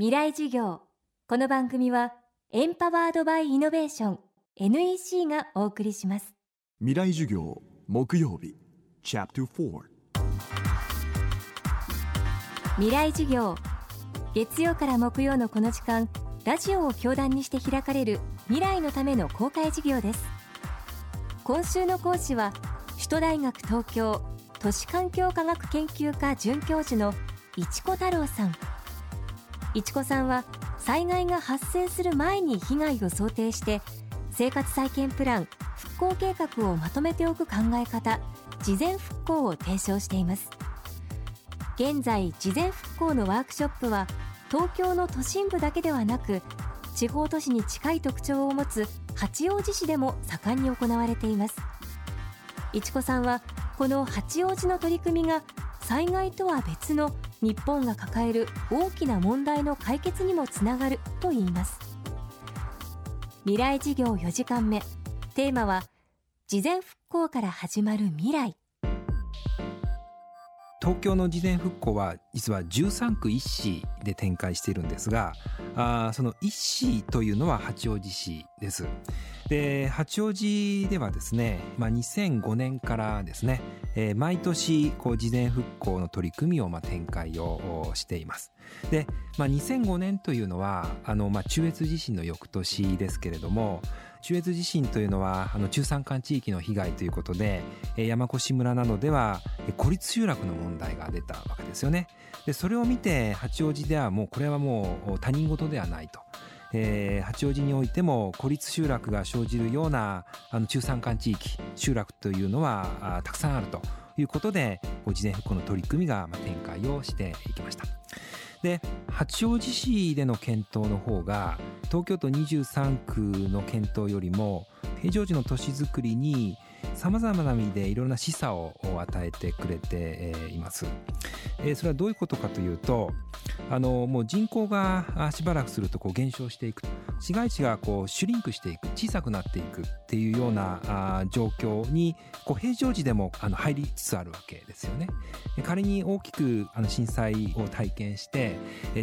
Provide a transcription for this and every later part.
未来授業。この番組はエンパワードバイイノベーション NEC がお送りします。未来授業木曜日チャプター未来授業。月曜から木曜のこの時間ラジオを教壇にして開かれる未来のための公開授業です。今週の講師は首都大学東京都市環境科学研究科准教授の市子太郎さん市子さんは災害が発生する前に被害を想定して生活再建プラン復興計画をまとめておく考え方事前復興を提唱しています。現在事前復興のワークショップは東京の都心部だけではなく地方都市に近い特徴を持つ八王子市でも盛んに行われています。市子さんはこの八王子の取り組みが災害とは別の日本が抱える大きな問題の解決にもつながるといいます。未来事業4時間目。テーマは事前復興から始まる未来。東京の事前復興は実は13区一市で展開しているんですがあその一市というのは八王子市です。で八王子ではですね、まあ、2005年からですね、えー、毎年こう事前復興の取り組みをまあ展開をしていますで、まあ、2005年というのはあの、まあ、中越地震の翌年ですけれども中越地震というのはあの中山間地域の被害ということで山越村などでは孤立集落の問題が出たわけですよねでそれを見て八王子ではもうこれはもう他人事ではないと。えー、八王子においても孤立集落が生じるようなあの中山間地域集落というのはたくさんあるということで事前復興の取り組みが展開をしていきました。で八王子市での検討の方が東京都23区の検討よりも平常時の都市づくりにさまざまな意味でいろんな示唆を与えてくれています。それはどういうことかというとあのもう人口がしばらくするとこう減少していく市街地がこうシュリンクしていく小さくなっていくっていうようなあ状況にこう平常時でもあの入りつつあるわけですよね。仮に大きくあの震災を体験して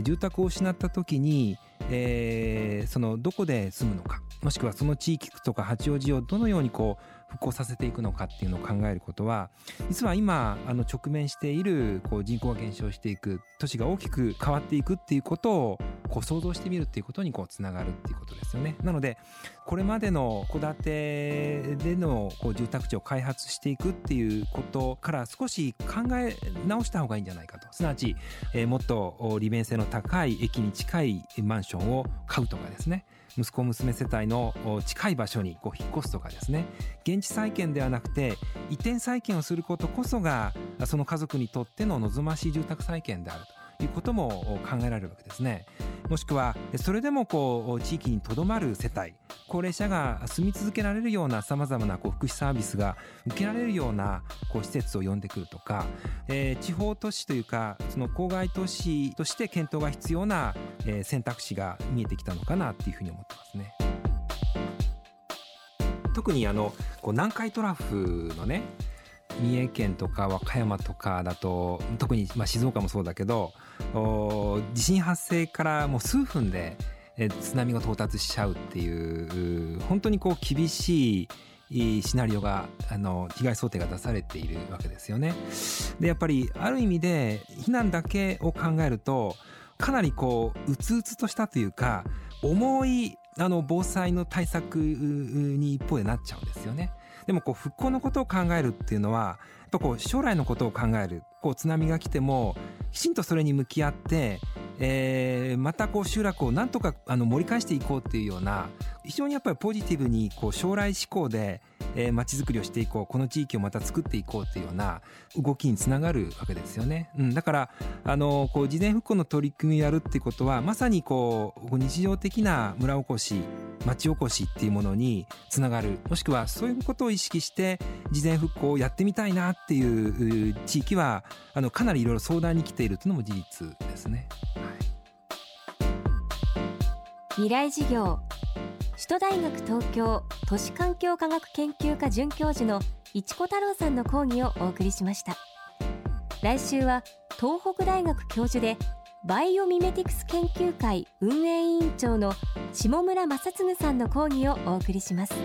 住宅を失った時にえー、そのどこで住むのかもしくはその地域とか八王子をどのようにこう復興させていくのかっていうのを考えることは実は今あの直面しているこう人口が減少していく都市が大きく変わっていくっていうことをこう想像してみるっていうことにこうつながるっていうことですよね。なのでこれまでの戸建てでのこう住宅地を開発していくっていうことから少し考え直した方がいいんじゃないかとすなわち、えー、もっと利便性の高い駅に近いマンションを買うとかですね息子娘世帯の近い場所にこう引っ越すとかですね現地再建ではなくて移転再建をすることこそがその家族にとっての望ましい住宅再建であるということも考えられるわけですね。もしくはそれでもこう地域にとどまる世帯高齢者が住み続けられるようなさまざまなこう福祉サービスが受けられるようなこう施設を呼んでくるとか、えー、地方都市というかその郊外都市として検討が必要な、えー、選択肢が見えてきたのかなっていうふうに思ってますね。特にあのこう南海トラフのね三重県とか和歌山とかだと特にまあ静岡もそうだけど地震発生からもう数分で津波が到達しちゃうっていう本当にこう厳しいシナリオがあの被害想定が出されているわけですよね。でやっぱりある意味で避難だけを考えるとかなりこううつうつとしたというか重いあの防災の対策に一方でなっちゃうんですよね。でもこう復興のことを考えるっていうのはやっぱこう将来のことを考えるこう津波が来てもきちんとそれに向き合って、えー、またこう集落をなんとかあの盛り返していこうっていうような非常にやっぱりポジティブにこう将来志向でえー、街づくりをしていこうこの地域をまた作っていこうっていうような動きにつながるわけですよね。うん、だからあのこう事前復興の取り組みをやるっていうことはまさにこう日常的な村おこし町おこしっていうものにつながるもしくはそういうことを意識して事前復興をやってみたいなっていう地域はあのかなりいろいろ相談に来ているというのも事実ですね。はい、未来事業首都大学東京都市環境科学研究科准教授の市子太郎さんの講義をお送りしました。来週は東北大学教授でバイオミメティクス研究会運営委員長の下村正嗣さんの講義をお送りします。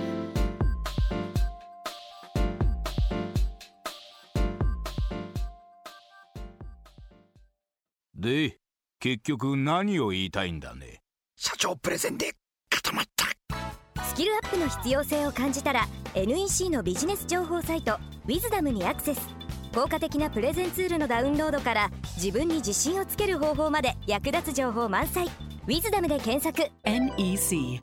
で結局何を言いたいんだね？社長プレゼンでスキルアップの必要性を感じたら NEC のビジネス情報サイト「ウィズダムにアクセス。効果的なプレゼンツールのダウンロードから自分に自信をつける方法まで役立つ情報満載「ウィズダムで検索。NEC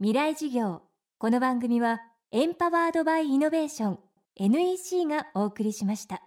未来事業。この番組はエンパワードバイイノベーション NEC がお送りしました